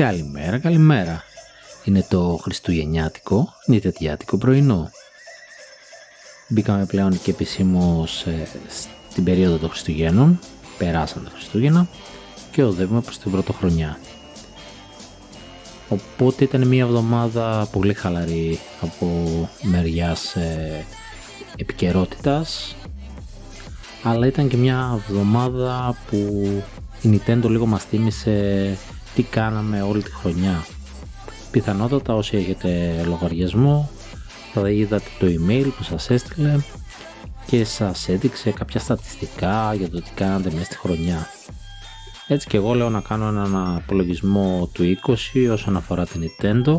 Καλημέρα, καλημέρα. Είναι το Χριστουγεννιάτικο, νητετιάτικο πρωινό. Μπήκαμε πλέον και επισήμως ε, στην περίοδο των Χριστουγέννων, περάσαν τα Χριστούγεννα και οδεύουμε προς την πρωτοχρονιά. Οπότε ήταν μια εβδομάδα πολύ χαλαρή από μεριάς ε, επικαιρότητας αλλά ήταν και μια εβδομάδα που η Nintendo λίγο μας θύμισε τι κάναμε όλη τη χρονιά. Πιθανότατα όσοι έχετε λογαριασμό θα είδατε το email που σας έστειλε και σας έδειξε κάποια στατιστικά για το τι κάνατε μέσα στη χρονιά. Έτσι και εγώ λέω να κάνω έναν απολογισμό του 20 όσον αφορά την Nintendo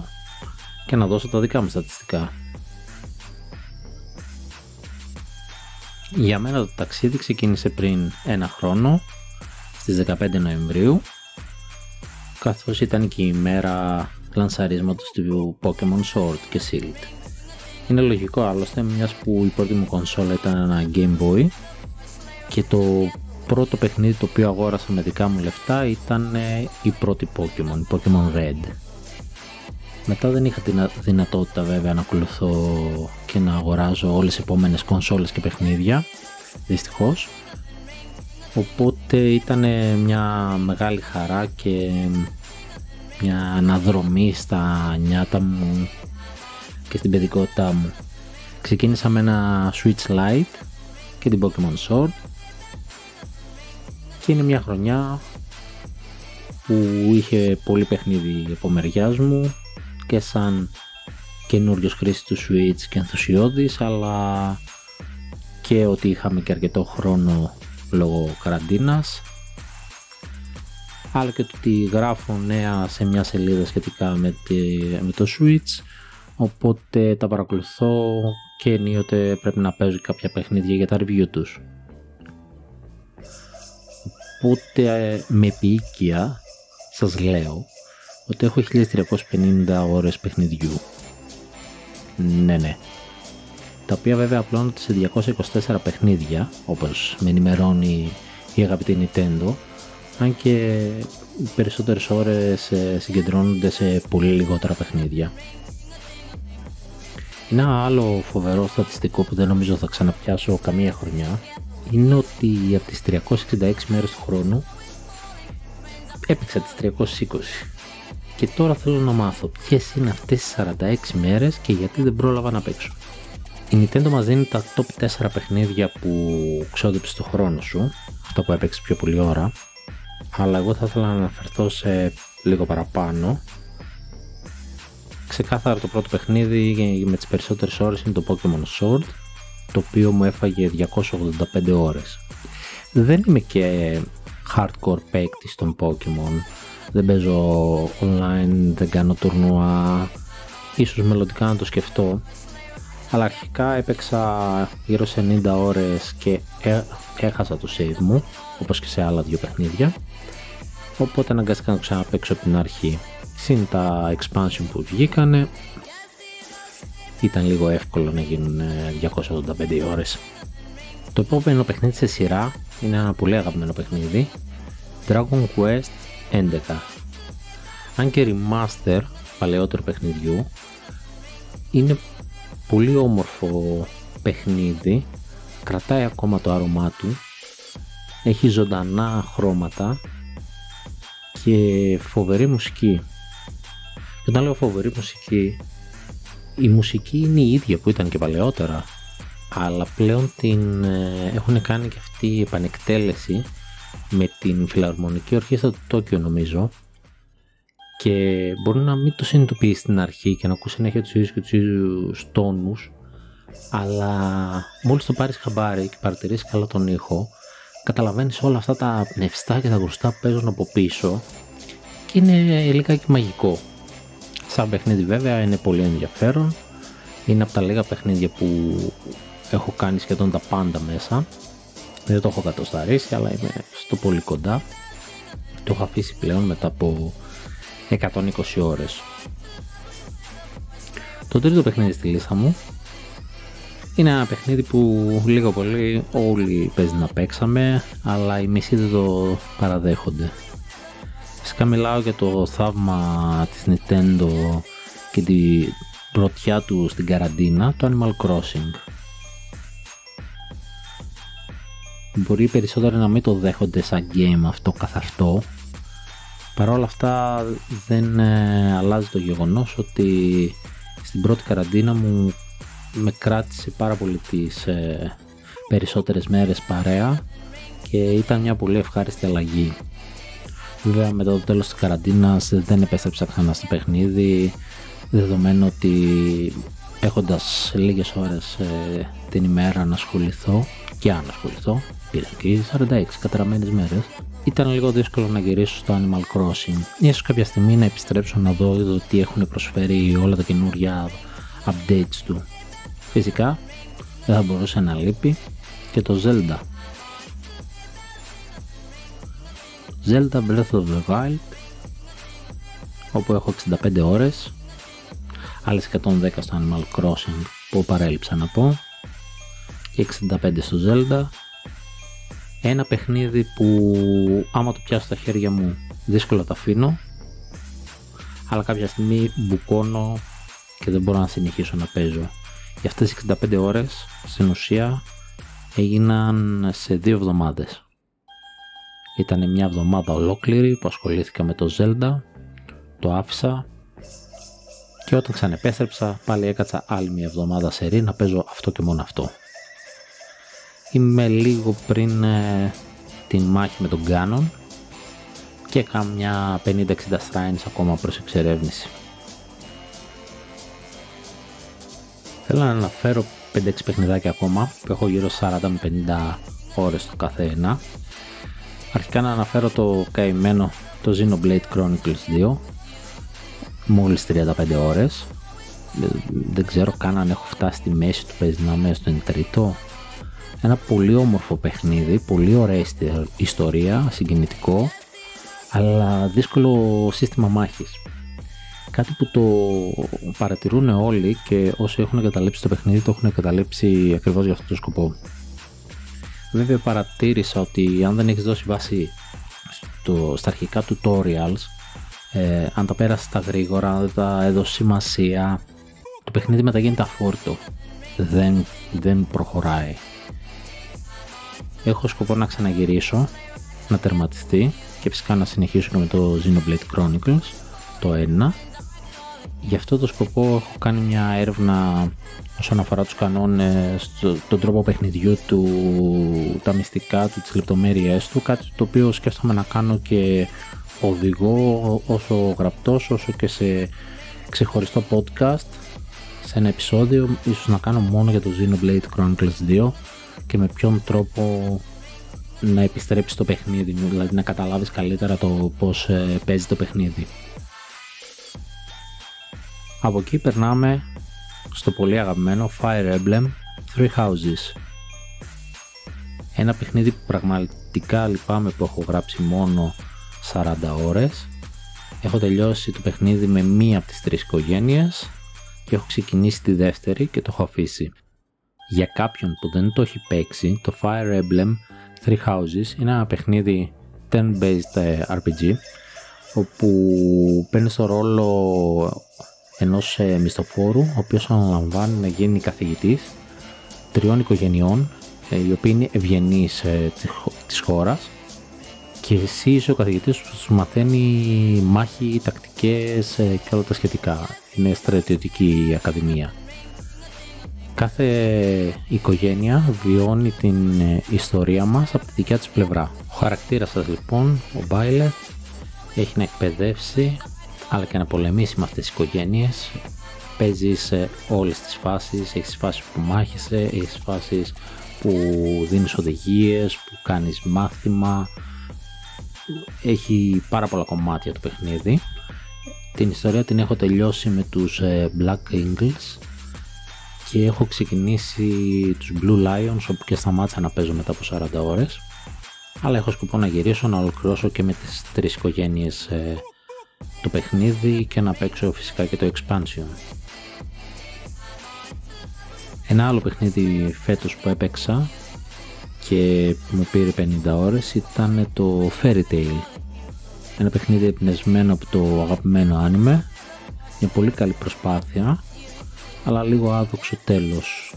και να δώσω τα δικά μου στατιστικά. Για μένα το ταξίδι ξεκίνησε πριν ένα χρόνο στις 15 Νοεμβρίου καθώς ήταν και η μέρα λανσαρίσματος του Pokemon Sword και Shield. Είναι λογικό άλλωστε μιας που η πρώτη μου κονσόλα ήταν ένα Game Boy και το πρώτο παιχνίδι το οποίο αγόρασα με δικά μου λεφτά ήταν ε, η πρώτη Pokemon, η Pokemon Red. Μετά δεν είχα την δυνατότητα βέβαια να ακολουθώ και να αγοράζω όλες τις επόμενες κονσόλες και παιχνίδια, δυστυχώς. Οπότε ήταν μια μεγάλη χαρά και μια αναδρομή στα νιάτα μου και στην παιδικότητά μου. Ξεκίνησα με ένα Switch Lite και την Pokemon Sword και είναι μια χρονιά που είχε πολύ παιχνίδι από μεριάς μου και σαν καινούριος χρήστη του Switch και ενθουσιώδης αλλά και ότι είχαμε και αρκετό χρόνο λόγω καραντίνας αλλά και το ότι γράφω νέα σε μια σελίδα σχετικά με, με το Switch οπότε τα παρακολουθώ και ενίοτε πρέπει να παίζω κάποια παιχνίδια για τα review τους. Οπότε με επίοικια σας λέω ότι έχω 1350 ώρες παιχνιδιού. Ναι, ναι. Τα οποία βέβαια απλώνονται σε 224 παιχνίδια, όπως με ενημερώνει η αγαπητή Nintendo, αν και οι περισσότερες ώρες ε, συγκεντρώνονται σε πολύ λιγότερα παιχνίδια. Ένα άλλο φοβερό στατιστικό που δεν νομίζω θα ξαναπιάσω καμία χρονιά είναι ότι από τις 366 μέρες του χρόνου έπαιξα τις 320 και τώρα θέλω να μάθω ποιες είναι αυτές τις 46 μέρες και γιατί δεν πρόλαβα να παίξω. Η Nintendo μας δίνει τα top 4 παιχνίδια που ξόδεψε το χρόνο σου, αυτό που έπαιξε πιο πολύ ώρα, αλλά εγώ θα ήθελα να αναφερθώ σε λίγο παραπάνω. Ξεκάθαρα το πρώτο παιχνίδι με τις περισσότερες ώρες είναι το Pokemon Sword, το οποίο μου έφαγε 285 ώρες. Δεν είμαι και hardcore παίκτη των Pokemon, δεν παίζω online, δεν κάνω τουρνουά, ίσως μελλοντικά να το σκεφτώ, αλλά αρχικά έπαιξα γύρω σε 90 ώρες και έχασα το save μου, όπως και σε άλλα δύο παιχνίδια, οπότε αναγκαστικά να το ξαναπαίξω από την αρχή. Συν τα expansion που βγήκανε, ήταν λίγο εύκολο να γίνουν 285 ώρες. Το επόμενο παιχνίδι σε σειρά είναι ένα πολύ αγαπημένο παιχνίδι, Dragon Quest 11. Αν και remaster παλαιότερου παιχνιδιού, είναι πολύ όμορφο παιχνίδι, κρατάει ακόμα το άρωμά του, έχει ζωντανά χρώματα και φοβερή μουσική. Και όταν λέω φοβερή μουσική, η μουσική είναι η ίδια που ήταν και παλαιότερα, αλλά πλέον την ε, έχουν κάνει και αυτή η επανεκτέλεση με την φιλαρμονική ορχήστρα του Τόκιο νομίζω και μπορεί να μην το συνειδητοποιήσει στην αρχή και να ακούσει συνέχεια τους ίδιους και τους ίδιους τόνους αλλά μόλις το πάρεις χαμπάρι και παρατηρήσεις καλά τον ήχο καταλαβαίνεις όλα αυτά τα πνευστά και τα γνωστά που παίζουν από πίσω και είναι λιγάκι μαγικό. Σαν παιχνίδι βέβαια είναι πολύ ενδιαφέρον είναι από τα λίγα παιχνίδια που έχω κάνει σχεδόν τα πάντα μέσα. Δεν το έχω κατοσταρίσει αλλά είμαι στο πολύ κοντά. Το έχω αφήσει πλέον μετά από 120 ώρες το τρίτο παιχνίδι στη λίστα μου είναι ένα παιχνίδι που λίγο πολύ όλοι παίζει να παίξαμε αλλά οι μισοί δεν το παραδέχονται Φυσικά μιλάω για το θαύμα της Nintendo και την πρωτιά του στην καραντίνα, το Animal Crossing. Μπορεί περισσότερο να μην το δέχονται σαν game αυτό καθ' αυτό. Παρ' όλα αυτά δεν ε, αλλάζει το γεγονός ότι στην πρώτη καραντίνα μου με κράτησε πάρα πολύ τις ε, περισσότερες μέρες παρέα και ήταν μια πολύ ευχάριστη αλλαγή. Βέβαια με το τέλος της καραντίνας δεν επέστρεψα ξανά στο παιχνίδι δεδομένου ότι έχοντας λίγες ώρες ε, την ημέρα να ασχοληθώ και αν ασχοληθώ πήραν και 46 καταραμένες μέρες ήταν λίγο δύσκολο να γυρίσω στο Animal Crossing. Ίσως κάποια στιγμή να επιστρέψω να δω τι έχουν προσφέρει όλα τα καινούργια updates του. Φυσικά δεν θα μπορούσε να λείπει και το Zelda. Zelda Breath of the Wild όπου έχω 65 ώρες άλλες 110 στο Animal Crossing που παρέλειψα να πω και 65 στο Zelda ένα παιχνίδι που άμα το πιάσω στα χέρια μου δύσκολα το αφήνω. Αλλά κάποια στιγμή μπουκώνω και δεν μπορώ να συνεχίσω να παίζω. Για αυτές τις 65 ώρες στην ουσία έγιναν σε δύο εβδομάδες. Ήταν μια εβδομάδα ολόκληρη που ασχολήθηκα με το Zelda. Το άφησα. Και όταν ξανεπέστρεψα πάλι έκατσα άλλη μια εβδομάδα σε ρί να παίζω αυτό και μόνο αυτό. Είμαι λίγο πριν ε, την μάχη με τον Ganon και κάμια 50-60 shrines ακόμα προς εξερεύνηση. Θέλω να αναφέρω 5-6 παιχνιδάκια ακόμα που έχω γύρω 40 με 50 ώρες το κάθε ένα. Αρχικά να αναφέρω το καημένο το Xenoblade Chronicles 2 μόλις 35 ώρες δεν ξέρω καν αν έχω φτάσει στη μέση του παίζει να είμαι στον τρίτο ένα πολύ όμορφο παιχνίδι πολύ ωραία ιστορία, συγκινητικό αλλά δύσκολο σύστημα μάχης κάτι που το παρατηρούν όλοι και όσοι έχουν καταλήψει το παιχνίδι το έχουν καταλήψει ακριβώς για αυτό το σκοπό βέβαια παρατήρησα ότι αν δεν έχεις δώσει βάση στο, στα αρχικά tutorials ε, αν τα πέρασες στα γρήγορα, αν δεν τα έδωσες σημασία, το παιχνίδι μετά γίνεται αφόρτο. Δεν, δεν προχωράει. Έχω σκοπό να ξαναγυρίσω, να τερματιστεί και φυσικά να συνεχίσω και με το Xenoblade Chronicles, το 1. Γι' αυτό το σκοπό έχω κάνει μια έρευνα όσον αφορά τους κανόνες, τον τρόπο παιχνιδιού του, τα μυστικά του, τις λεπτομέρειές του, κάτι το οποίο σκέφτομαι να κάνω και οδηγώ όσο γραπτός όσο και σε ξεχωριστό podcast σε ένα επεισόδιο ίσως να κάνω μόνο για το Xenoblade Chronicles 2 και με ποιον τρόπο να επιστρέψεις το παιχνίδι δηλαδή να καταλάβεις καλύτερα το πως ε, παίζει το παιχνίδι από εκεί περνάμε στο πολύ αγαπημένο Fire Emblem Three Houses ένα παιχνίδι που πραγματικά λυπάμαι που έχω γράψει μόνο 40 ώρες. Έχω τελειώσει το παιχνίδι με μία από τις τρεις οικογένειες και έχω ξεκινήσει τη δεύτερη και το έχω αφήσει. Για κάποιον που δεν το έχει παίξει, το Fire Emblem Three Houses είναι ένα παιχνίδι turn-based ε, RPG όπου παίρνεις το ρόλο ενός ε, μισθοφόρου ο οποίος αναλαμβάνει να γίνει καθηγητής τριών οικογενειών ε, οι οποίοι είναι ευγενείς της χώρας και εσύ είσαι ο καθηγητής που σου μαθαίνει μάχη, τακτικές ε, και όλα τα σχετικά. Είναι στρατιωτική ακαδημία. Κάθε οικογένεια βιώνει την ε, ιστορία μας από τη δικιά της πλευρά. Ο χαρακτήρας σας λοιπόν, ο Μπάιλεθ, έχει να εκπαιδεύσει αλλά και να πολεμήσει με αυτές τις οικογένειες. Παίζει σε όλες τις φάσεις, έχεις φάσεις που μάχεσαι, έχεις φάσεις που δίνεις οδηγίες, που κάνεις μάθημα, έχει πάρα πολλά κομμάτια το παιχνίδι. Την ιστορία την έχω τελειώσει με τους ε, Black Eagles και έχω ξεκινήσει τους Blue Lions όπου και σταμάτησα να παίζω μετά από 40 ώρες. Αλλά έχω σκοπό να γυρίσω να ολοκληρώσω και με τις τρεις οικογένειες ε, το παιχνίδι και να παίξω φυσικά και το expansion. Ένα άλλο παιχνίδι φέτος που έπαιξα και μου πήρε 50 ώρες ήταν το Fairy Tail. Ένα παιχνίδι εμπνευσμένο από το αγαπημένο άνιμε, μια πολύ καλή προσπάθεια, αλλά λίγο άδοξο τέλος.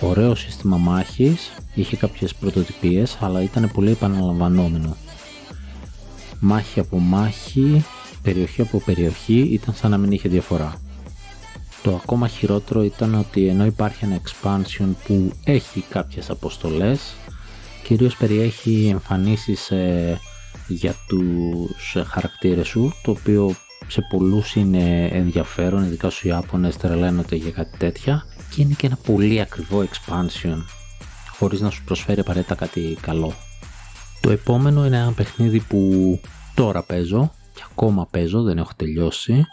Ωραίο σύστημα μάχης, είχε κάποιες πρωτοτυπίες, αλλά ήταν πολύ επαναλαμβανόμενο. Μάχη από μάχη, περιοχή από περιοχή, ήταν σαν να μην είχε διαφορά. Το ακόμα χειρότερο ήταν ότι ενώ υπάρχει ένα expansion που έχει κάποιες αποστολές, κυρίως περιέχει εμφανίσεις ε, για τους χαρακτήρες σου, το οποίο σε πολλούς είναι ενδιαφέρον, ειδικά στους Ιάπωνες τρελαίνονται για κάτι τέτοια και είναι και ένα πολύ ακριβό expansion χωρίς να σου προσφέρει απαραίτητα κάτι καλό. Το επόμενο είναι ένα παιχνίδι που τώρα παίζω και ακόμα παίζω, δεν έχω τελειώσει.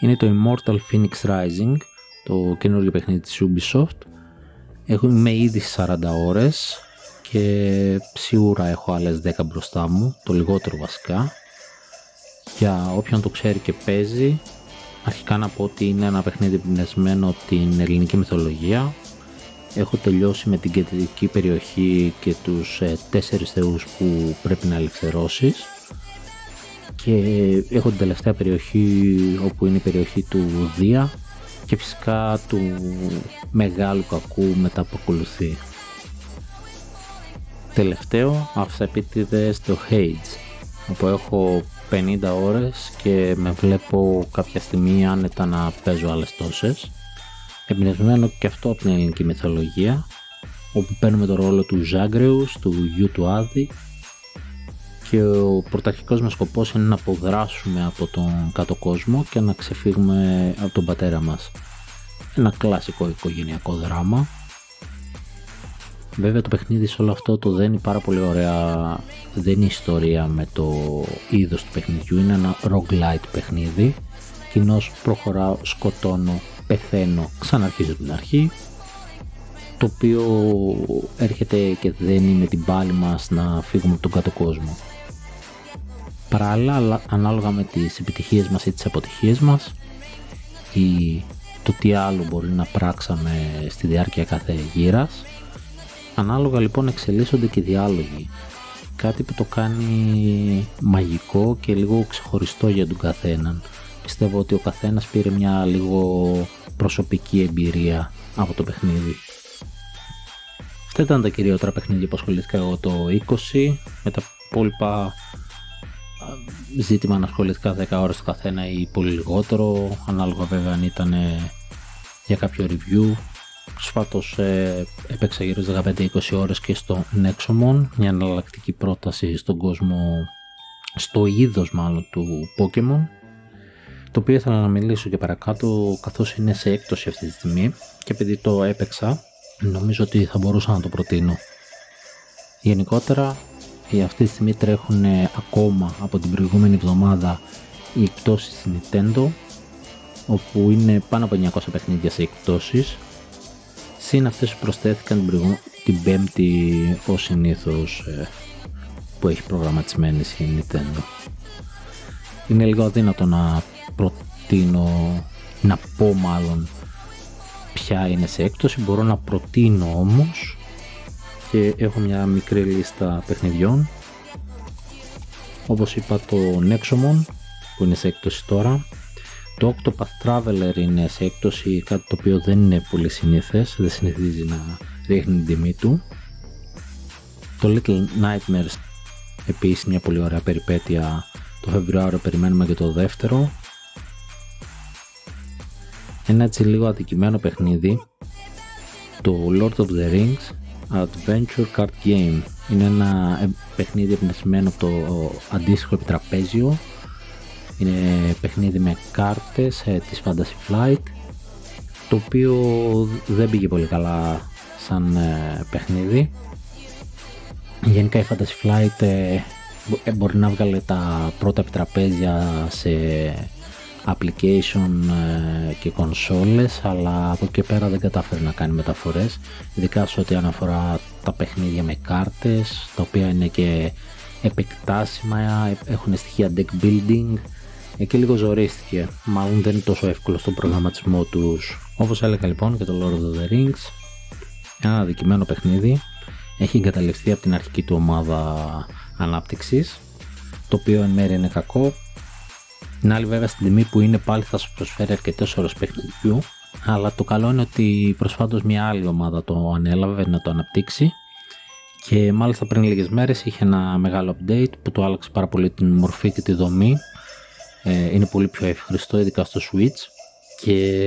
Είναι το Immortal Phoenix Rising, το καινούργιο παιχνίδι της Ubisoft. Έχω, είμαι ήδη 40 ώρες και σίγουρα έχω άλλες 10 μπροστά μου, το λιγότερο βασικά. Για όποιον το ξέρει και παίζει, αρχικά να πω ότι είναι ένα παιχνίδι πνεσμένο την ελληνική μυθολογία. Έχω τελειώσει με την κεντρική περιοχή και τους ε, τέσσερις θεούς που πρέπει να ελευθερώσεις και έχω την τελευταία περιοχή όπου είναι η περιοχή του Δία και φυσικά του μεγάλου κακού μετά που ακολουθεί. Τελευταίο, αυταπίτηδες το Hades, όπου έχω 50 ώρες και με βλέπω κάποια στιγμή άνετα να παίζω άλλες τόσες. Εμπνευσμένο και αυτό από την ελληνική μυθολογία, όπου παίρνουμε το ρόλο του Ζάγκρεους, του γιου του Άδη και ο πρωταρχικός μας σκοπός είναι να αποδράσουμε από τον κάτω κόσμο και να ξεφύγουμε από τον πατέρα μας. Ένα κλασικό οικογενειακό δράμα Βέβαια το παιχνίδι σε όλο αυτό το δένει πάρα πολύ ωραία, δεν είναι ιστορία με το είδος του παιχνιδιού, είναι ένα roguelite παιχνίδι. Κοινώς προχωράω, σκοτώνω, πεθαίνω, ξαναρχίζω την αρχή, το οποίο έρχεται και δένει με την πάλη μας να φύγουμε από τον κάτω κόσμο. Παράλληλα, ανάλογα με τις επιτυχίες μας ή τις αποτυχίες μας ή το τι άλλο μπορεί να πράξαμε στη διάρκεια κάθε γύρας, Ανάλογα λοιπόν εξελίσσονται και οι διάλογοι. Κάτι που το κάνει μαγικό και λίγο ξεχωριστό για τον καθέναν. Πιστεύω ότι ο καθένας πήρε μια λίγο προσωπική εμπειρία από το παιχνίδι. Αυτά ήταν τα κυριότερα παιχνίδια που ασχολήθηκα εγώ το 20. Με τα υπόλοιπα ζήτημα να ασχολήθηκα 10 ώρες το καθένα ή πολύ λιγότερο. Ανάλογα βέβαια αν ήταν για κάποιο review Προσφάτως ε, έπαιξα γύρω στις 15-20 ώρες και στο Nexomon, μια εναλλακτική πρόταση στον κόσμο, στο είδος μάλλον του Pokemon, το οποίο ήθελα να μιλήσω και παρακάτω καθώς είναι σε έκπτωση αυτή τη στιγμή. Και επειδή το έπαιξα νομίζω ότι θα μπορούσα να το προτείνω. Γενικότερα αυτή τη στιγμή τρέχουν ακόμα από την προηγούμενη εβδομάδα οι εκπτώσεις στην Nintendo όπου είναι πάνω από 900 παιχνίδια σε εκπτώσεις Συν αυτές που προσθέθηκαν την, την πέμπτη ως συνήθως ε, που έχει προγραμματισμένη η Nintendo. Είναι λίγο αδύνατο να προτείνω, να πω μάλλον ποια είναι σε έκπτωση. Μπορώ να προτείνω όμως και έχω μια μικρή λίστα παιχνιδιών. Όπως είπα το Nexomon που είναι σε έκπτωση τώρα το Octopath Traveler είναι σε έκπτωση κάτι το οποίο δεν είναι πολύ συνήθες, δεν συνηθίζει να ρίχνει την τιμή του. Το Little Nightmares επίσης μια πολύ ωραία περιπέτεια το Φεβρουάριο περιμένουμε και το δεύτερο. Ένα έτσι λίγο αδικημένο παιχνίδι το Lord of the Rings Adventure Card Game είναι ένα παιχνίδι εμπνευσμένο από το αντίστοιχο επιτραπέζιο είναι παιχνίδι με κάρτες ε, της Fantasy Flight το οποίο δεν πήγε πολύ καλά σαν ε, παιχνίδι. Γενικά η Fantasy Flight ε, ε, μπορεί να βγάλει τα πρώτα επιτραπέζια σε application και κονσόλες αλλά από εκεί πέρα δεν κατάφερε να κάνει μεταφορές ειδικά σε ό,τι αναφορά τα παιχνίδια με κάρτες τα οποία είναι και επεκτάσιμα έχουν στοιχεία deck building Εκεί λίγο ζορίστηκε, μάλλον δεν είναι τόσο εύκολο στον προγραμματισμό τους. Όπως έλεγα λοιπόν και το Lord of the Rings, ένα αδικημένο παιχνίδι, έχει εγκαταλειφθεί από την αρχική του ομάδα ανάπτυξης, το οποίο εν μέρει είναι κακό. Την άλλη βέβαια στην τιμή που είναι πάλι θα σου προσφέρει αρκετές ώρες παιχνιδιού, αλλά το καλό είναι ότι προσφάτως μια άλλη ομάδα το ανέλαβε να το αναπτύξει και μάλιστα πριν λίγες μέρες είχε ένα μεγάλο update που το άλλαξε πάρα πολύ την μορφή και τη δομή. Ε, είναι πολύ πιο εύχριστο ειδικά στο Switch και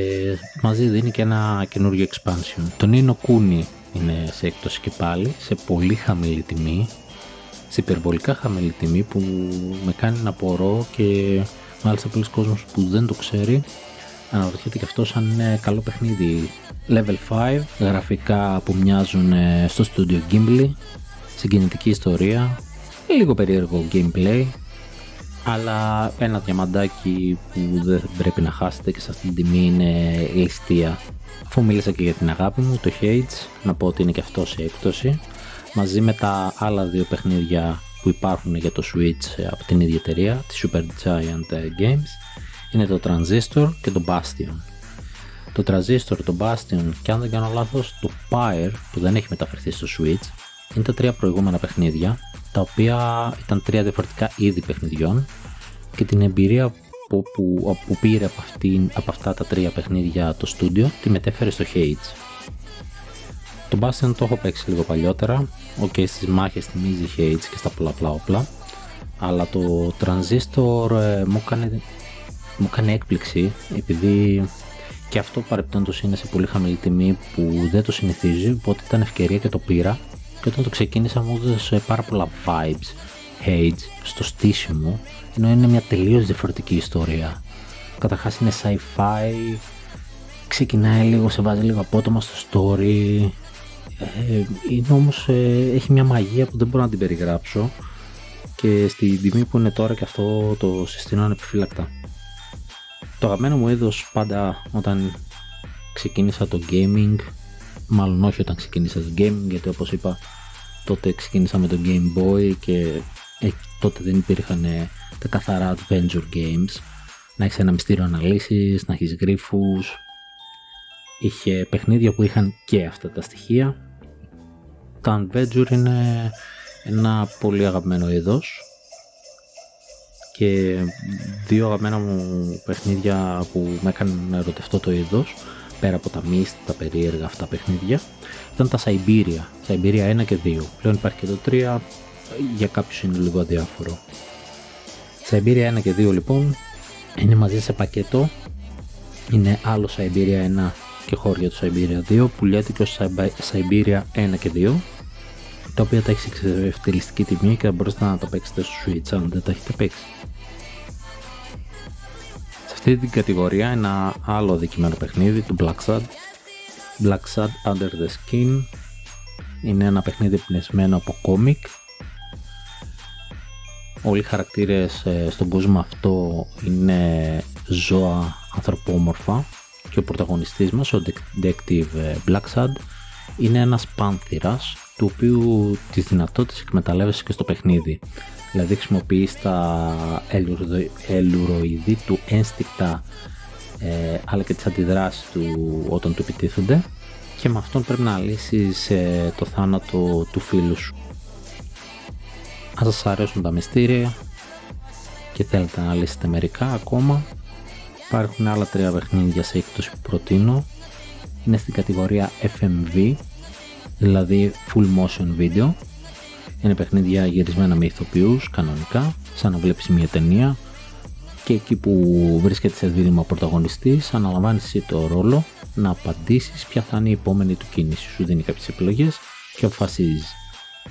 μαζί δίνει και ένα καινούριο expansion. Το Nino Kuni είναι σε έκπτωση και πάλι, σε πολύ χαμηλή τιμή, σε υπερβολικά χαμηλή τιμή που με κάνει να απορώ και μάλιστα πολλοί κόσμος που δεν το ξέρει αναρωτιέται και αυτό σαν είναι καλό παιχνίδι. Level 5, γραφικά που μοιάζουν ε, στο studio Gimli, συγκινητική ιστορία, λίγο περίεργο gameplay, αλλά ένα διαμαντάκι που δεν πρέπει να χάσετε και σε αυτήν την τιμή είναι ληστεία. Αφού μίλησα και για την αγάπη μου, το Hades, να πω ότι είναι και αυτός σε έκπτωση, μαζί με τα άλλα δύο παιχνίδια που υπάρχουν για το Switch από την ίδια εταιρεία, τη Super Giant Games, είναι το Transistor και το Bastion. Το Transistor, το Bastion και αν δεν κάνω λάθος το Pyre που δεν έχει μεταφερθεί στο Switch είναι τα τρία προηγούμενα παιχνίδια τα οποία ήταν τρία διαφορετικά είδη παιχνιδιών και την εμπειρία που, που, που πήρε από, αυτή, από αυτά τα τρία παιχνίδια το studio τη μετέφερε στο Hades. Το Bastion το έχω παίξει λίγο παλιότερα, ok στις μάχες θυμίζει Hades και στα πολλαπλά όπλα αλλά το Transistor ε, μου έκανε μου έκανε έκπληξη επειδή και αυτό παρεπτόντως είναι σε πολύ χαμηλή τιμή που δεν το συνηθίζει οπότε ήταν ευκαιρία και το πήρα και όταν το ξεκίνησα μου έδωσε πάρα πολλά vibes Hades στο στήσιμο ενώ είναι μια τελείως διαφορετική ιστορία. Καταρχάς είναι sci-fi ξεκινάει λίγο, σε βάζει λίγο απότομα στο story. Ε, είναι όμως, ε, έχει μια μαγεία που δεν μπορώ να την περιγράψω και στη τιμή που είναι τώρα και αυτό το συστήνω ανεπιφύλακτα. Το αγαπημένο μου είδος πάντα όταν ξεκίνησα το gaming, μάλλον όχι όταν ξεκίνησα το gaming γιατί όπως είπα τότε ξεκίνησα με το Game Boy και ε, τότε δεν υπήρχαν ε, τα καθαρά adventure games. Να έχεις ένα μυστήριο αναλύσεις, να έχεις γρίφους. Είχε παιχνίδια που είχαν και αυτά τα στοιχεία. Τα adventure είναι ένα πολύ αγαπημένο είδος. Και δύο αγαπημένα μου παιχνίδια που με έκαναν να ερωτευτώ το είδος πέρα από τα μίστη, τα περίεργα αυτά παιχνίδια ήταν τα Siberia, Siberia 1 και 2 πλέον υπάρχει και το 3 για κάποιους είναι λίγο αδιάφορο. Siberia 1 και 2 λοιπόν είναι μαζί σε πακέτο. Είναι άλλο Siberia 1 και χώρια του Siberia 2 που λέτε και ως Siberia 1 και 2 τα οποία τα έχεις σε ευθελιστική τιμή και μπορείτε να τα παίξετε στο Switch αν δεν τα έχετε παίξει αυτή την κατηγορία ένα άλλο δικημένο παιχνίδι του Black Sad. Black Sad Under the Skin. Είναι ένα παιχνίδι πνεσμένο από κόμικ. Όλοι οι χαρακτήρες ε, στον κόσμο αυτό είναι ζώα ανθρωπόμορφα. Και ο πρωταγωνιστής μας, ο Detective ε, Black Sad είναι ένας πάνθυρας του οποίου τις δυνατότητες εκμεταλλεύεσαι και στο παιχνίδι. Δηλαδή χρησιμοποιείς τα ελουροειδή του ένστικτα ε, αλλά και τις αντιδράσεις του όταν του επιτίθονται και με αυτόν πρέπει να λύσεις ε, το θάνατο του φίλου σου. Αν σας αρέσουν τα μυστήρια και θέλετε να λύσετε μερικά ακόμα υπάρχουν άλλα τρία παιχνίδια σε έκπτωση που προτείνω. Είναι στην κατηγορία FMV δηλαδή Full Motion Video είναι παιχνίδια γυρισμένα με ηθοποιούς, κανονικά, σαν να βλέπεις μια ταινία και εκεί που βρίσκεται σε δίδυμα πρωταγωνιστής αναλαμβάνεις εσύ το ρόλο να απαντήσεις ποια θα είναι η επόμενη του κίνηση. Σου δίνει κάποιες επιλογές και αποφασίζεις.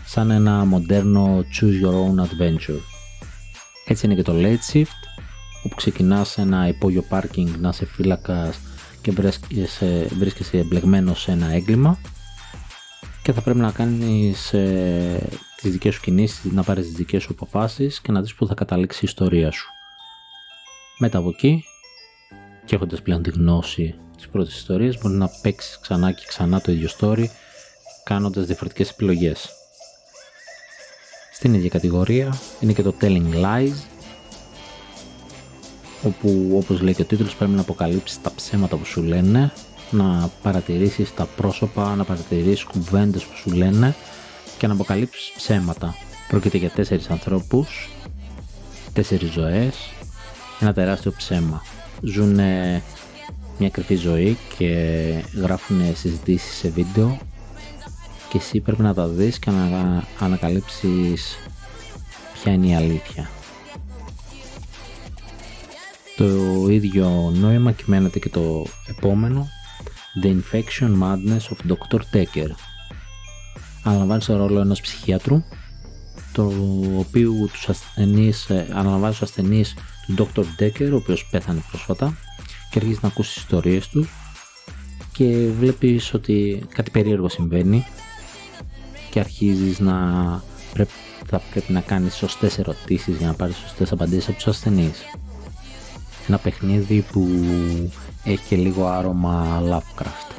Σαν ένα μοντέρνο choose your own adventure. Έτσι είναι και το late shift όπου ξεκινάς σε ένα υπόγειο πάρκινγκ να είσαι φύλακας και βρίσκεσαι, βρίσκεσαι εμπλεγμένος σε ένα έγκλημα και θα πρέπει να κάνεις ε, τις δικές σου κινήσεις, να πάρεις τις δικές σου αποφάσεις και να δεις που θα καταλήξει η ιστορία σου. Μετά από εκεί και έχοντας πλέον τη γνώση της πρώτης ιστορίας μπορεί να παίξεις ξανά και ξανά το ίδιο story κάνοντας διαφορετικές επιλογές. Στην ίδια κατηγορία είναι και το Telling Lies όπου όπως λέει και ο τίτλος πρέπει να αποκαλύψεις τα ψέματα που σου λένε να παρατηρήσεις τα πρόσωπα, να παρατηρήσεις κουβέντες που σου λένε και να αποκαλύψεις ψέματα. Πρόκειται για τέσσερις ανθρώπους τέσσερις ζωές, ένα τεράστιο ψέμα. Ζουν μια κρυφή ζωή και γράφουν συζητήσεις σε βίντεο και εσύ πρέπει να τα δεις και να ανακαλύψεις ποια είναι η αλήθεια. Το ίδιο νόημα κυμαίνεται και το επόμενο The Infection Madness of Dr. Decker. Αναλαμβάνει το ρόλο ενός ψυχίατρου το οποίο τους ασθενείς, ε, αναλαμβάνει τους ασθενείς του Dr. Decker ο οποίος πέθανε πρόσφατα και αρχίζεις να ακούσει τις ιστορίες τους και βλέπεις ότι κάτι περίεργο συμβαίνει και αρχίζεις να πρέπει, θα πρέπει να κάνεις σωστές ερωτήσεις για να πάρεις σωστές απαντήσεις από τους ασθενείς. Ένα παιχνίδι που έχει και λίγο άρωμα Lovecraft.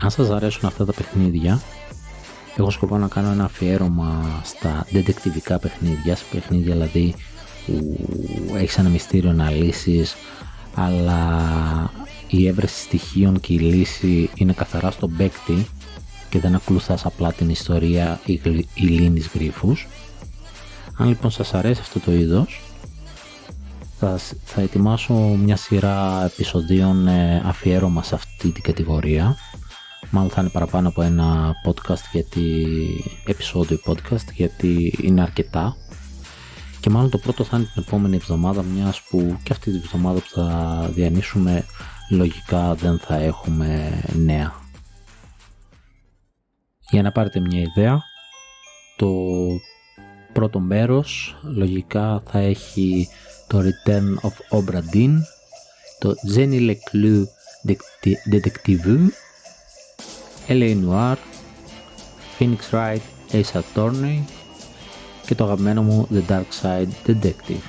Αν σας αρέσουν αυτά τα παιχνίδια, έχω σκοπό να κάνω ένα αφιέρωμα στα detectivικά παιχνίδια, σε παιχνίδια δηλαδή που έχεις ένα μυστήριο να λύσεις, αλλά η έβρεση στοιχείων και η λύση είναι καθαρά στον παίκτη και δεν ακολουθάς απλά την ιστορία ή, ή λύνεις γρίφους. Αν λοιπόν σας αρέσει αυτό το είδος, θα, θα ετοιμάσω μια σειρά επεισοδίων ε, αφιέρωμα σε αυτή την κατηγορία. Μάλλον θα είναι παραπάνω από ένα podcast γιατί επεισόδιο podcast γιατί είναι αρκετά. Και μάλλον το πρώτο θα είναι την επόμενη εβδομάδα μιας που και αυτή τη εβδομάδα που θα διανύσουμε λογικά δεν θα έχουμε νέα. Για να πάρετε μια ιδέα, το πρώτο μέρος λογικά θα έχει το Return of Obra Dinn, το Jenny Leclerc Detective, LA Noir, Phoenix Wright Ace Attorney και το αγαπημένο μου The Dark Side Detective.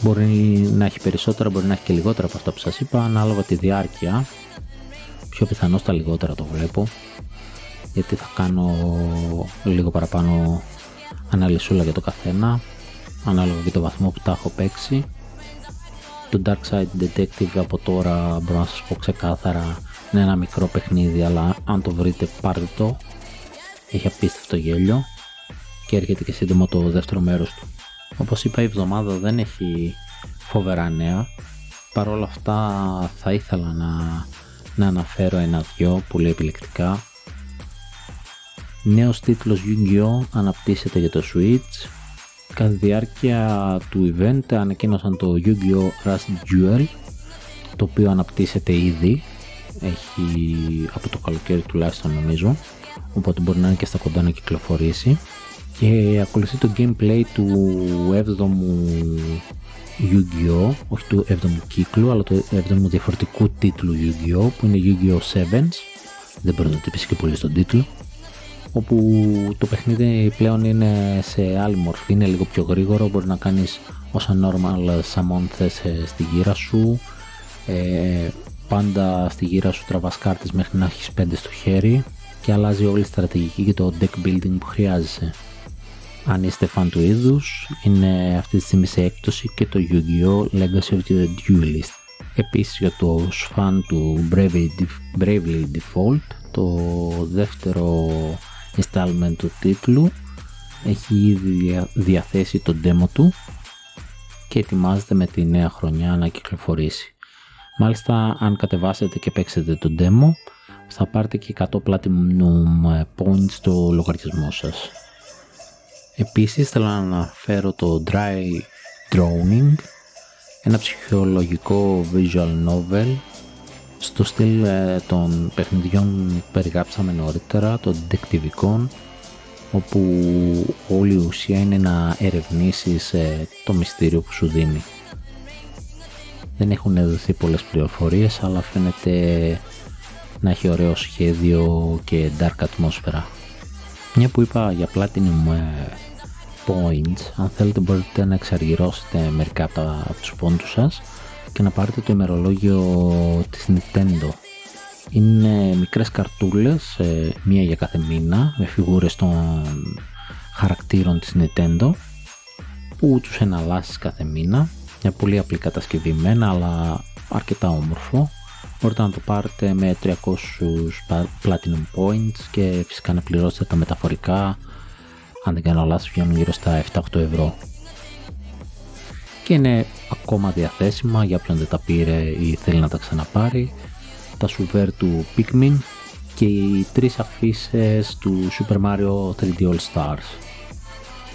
Μπορεί να έχει περισσότερα, μπορεί να έχει και λιγότερα από αυτά που σας είπα, ανάλογα τη διάρκεια. Πιο πιθανό στα λιγότερα το βλέπω, γιατί θα κάνω λίγο παραπάνω αναλυσούλα για το καθένα, ανάλογα και το βαθμό που τα έχω παίξει. Το Dark Side Detective από τώρα μπορώ να σας πω ξεκάθαρα είναι ένα μικρό παιχνίδι αλλά αν το βρείτε πάρτε το. Έχει απίστευτο γέλιο και έρχεται και σύντομα το δεύτερο μέρος του. Όπως είπα η εβδομάδα δεν έχει φοβερά νέα. Παρ' όλα αυτά θα ήθελα να, να αναφέρω ένα-δυο πολύ επιλεκτικά. Νέος τίτλος Yu-Gi-Oh! αναπτύσσεται για το Switch Κατά τη διάρκεια του event ανακοίνωσαν το Yu-Gi-Oh! Rust Duel το οποίο αναπτύσσεται ήδη έχει από το καλοκαίρι τουλάχιστον νομίζω οπότε μπορεί να είναι και στα κοντά να κυκλοφορήσει και ακολουθεί το gameplay του 7ου Yu-Gi-Oh! όχι του 7ου κύκλου αλλά του 7ου διαφορετικού τίτλου Yu-Gi-Oh! που είναι Yu-Gi-Oh! Sevens δεν μπορεί να το τυπήσει και πολύ στον τίτλο όπου το παιχνίδι πλέον είναι σε άλλη μορφή, είναι λίγο πιο γρήγορο, μπορείς να κάνεις όσα normal summon θες ε, στη γύρα σου, ε, πάντα στη γύρα σου τραβάς κάρτες μέχρι να έχεις 5 στο χέρι και αλλάζει όλη η στρατηγική και το deck building που χρειάζεσαι. Αν είστε φαν του είδους, είναι αυτή τη στιγμή σε έκπτωση και το Yu-Gi-Oh! Legacy of the Duelist. Επίσης για τους φαν του Bravely, Bravely Default, το δεύτερο installment του τίτλου έχει ήδη διαθέσει το demo του και ετοιμάζεται με τη νέα χρονιά να κυκλοφορήσει. Μάλιστα αν κατεβάσετε και παίξετε το demo θα πάρετε και 100 platinum points στο λογαριασμό σας. Επίσης θέλω να αναφέρω το Dry Droning, ένα ψυχολογικό visual novel στο στυλ ε, των παιχνιδιών που περιγράψαμε νωρίτερα, των detectivικών, όπου όλη η ουσία είναι να ερευνήσεις ε, το μυστήριο που σου δίνει. Δεν έχουν δοθεί πολλές πληροφορίες, αλλά φαίνεται να έχει ωραίο σχέδιο και dark ατμόσφαιρα. Μια που είπα για Platinum ε, Points, αν θέλετε μπορείτε να εξαργυρώσετε μερικά από τους πόντους σας και να πάρετε το ημερολόγιο της Nintendo. Είναι μικρές καρτούλες, ε, μία για κάθε μήνα, με φιγούρες των χαρακτήρων της Nintendo, που τους εναλλάσσεις κάθε μήνα. Μια πολύ απλή κατασκευημένα, αλλά αρκετά όμορφο. Μπορείτε να το πάρετε με 300 Platinum Points και φυσικά να πληρώσετε τα μεταφορικά αν δεν κάνω λάθος βγαίνουν γύρω στα 7-8 ευρώ και είναι ακόμα διαθέσιμα για όποιον δεν τα πήρε ή θέλει να τα ξαναπάρει. Τα σουβέρ του Pikmin και οι τρεις αφήσεις του Super Mario 3D All Stars.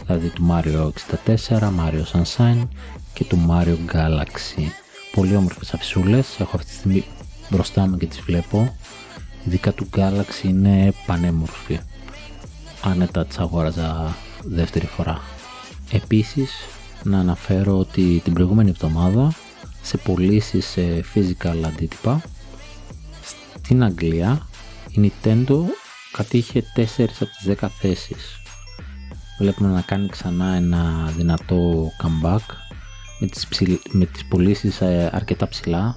Δηλαδή του Mario 64, Mario Sunshine και του Mario Galaxy. Πολύ όμορφες αφισούλες έχω αυτή τη στιγμή μπροστά μου και τις βλέπω. Ειδικά του Galaxy είναι πανέμορφη. Άνετα τις αγόραζα δεύτερη φορά. Επίσης να αναφέρω ότι την προηγούμενη εβδομάδα σε πωλήσει σε physical αντίτυπα στην Αγγλία η Nintendo κατήχε 4 από τις 10 θέσεις. Βλέπουμε να κάνει ξανά ένα δυνατό comeback με τις, ψηλ... με τις πωλήσεις ε, αρκετά ψηλά.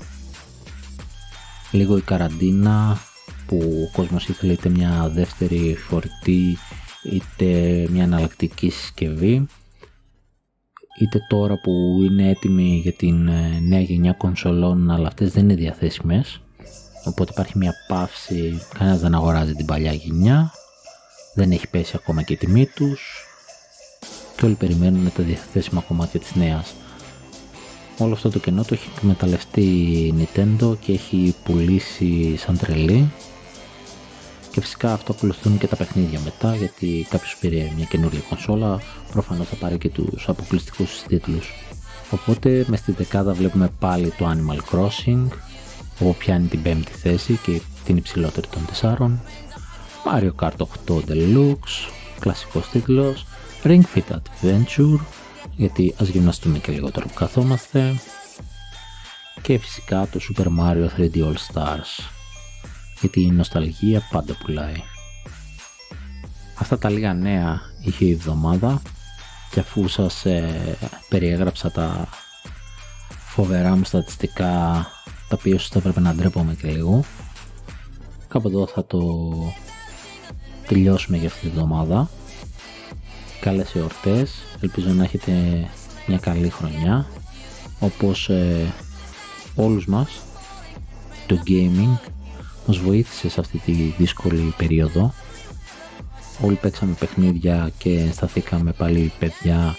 Λίγο η καραντίνα που ο κόσμος ήθελε είτε μια δεύτερη φορητή είτε μια εναλλακτική συσκευή είτε τώρα που είναι έτοιμη για την ε, νέα γενιά κονσολών αλλά αυτές δεν είναι διαθέσιμες. Οπότε υπάρχει μια παύση, κανένας δεν αγοράζει την παλιά γενιά. Δεν έχει πέσει ακόμα και η τιμή τους. Και όλοι περιμένουν τα διαθέσιμα κομμάτια της νέας. Όλο αυτό το κενό το έχει εκμεταλλευτεί η Nintendo και έχει πουλήσει σαν τρελή και φυσικά αυτό ακολουθούν και τα παιχνίδια μετά γιατί κάποιος πήρε μια καινούργια κονσόλα προφανώς θα πάρει και τους αποκλειστικούς τίτλους. Οπότε μες στη δεκάδα βλέπουμε πάλι το Animal Crossing όπου πιάνει την πέμπτη θέση και την υψηλότερη των τεσσάρων. Mario Kart 8 Deluxe κλασικός τίτλος. Ring Fit Adventure γιατί ας γυμναστούμε και λιγότερο που καθόμαστε. Και φυσικά το Super Mario 3D All Stars γιατί η νοσταλγία πάντα πουλάει. Αυτά τα λίγα νέα είχε η εβδομάδα και αφού σας ε, περιέγραψα τα φοβερά μου στατιστικά τα οποία ίσως θα έπρεπε να ντρέπομαι και λίγο κάπου εδώ θα το τελειώσουμε για αυτή τη εβδομάδα καλές εορτές ελπίζω να έχετε μια καλή χρονιά όπως ε, όλους μας το gaming μας βοήθησε σε αυτή τη δύσκολη περίοδο. Όλοι παίξαμε παιχνίδια και σταθήκαμε πάλι παιδιά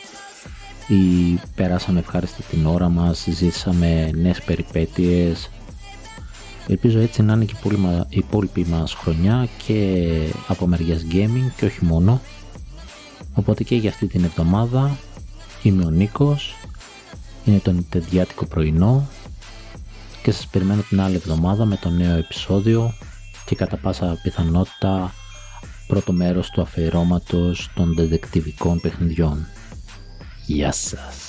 ή περάσαμε ευχάριστα την ώρα μας, ζήσαμε νέες περιπέτειες. Ελπίζω έτσι να είναι και η υπόλοιπη μας χρονιά και από μεριάς gaming και όχι μόνο. Οπότε και για αυτή την εβδομάδα είμαι ο Νίκος, είναι το νητεδιάτικο πρωινό και σας περιμένω την άλλη εβδομάδα με το νέο επεισόδιο και κατά πάσα πιθανότητα πρώτο μέρος του αφιερώματος των δεδεκτιβικών παιχνιδιών. Γεια σας!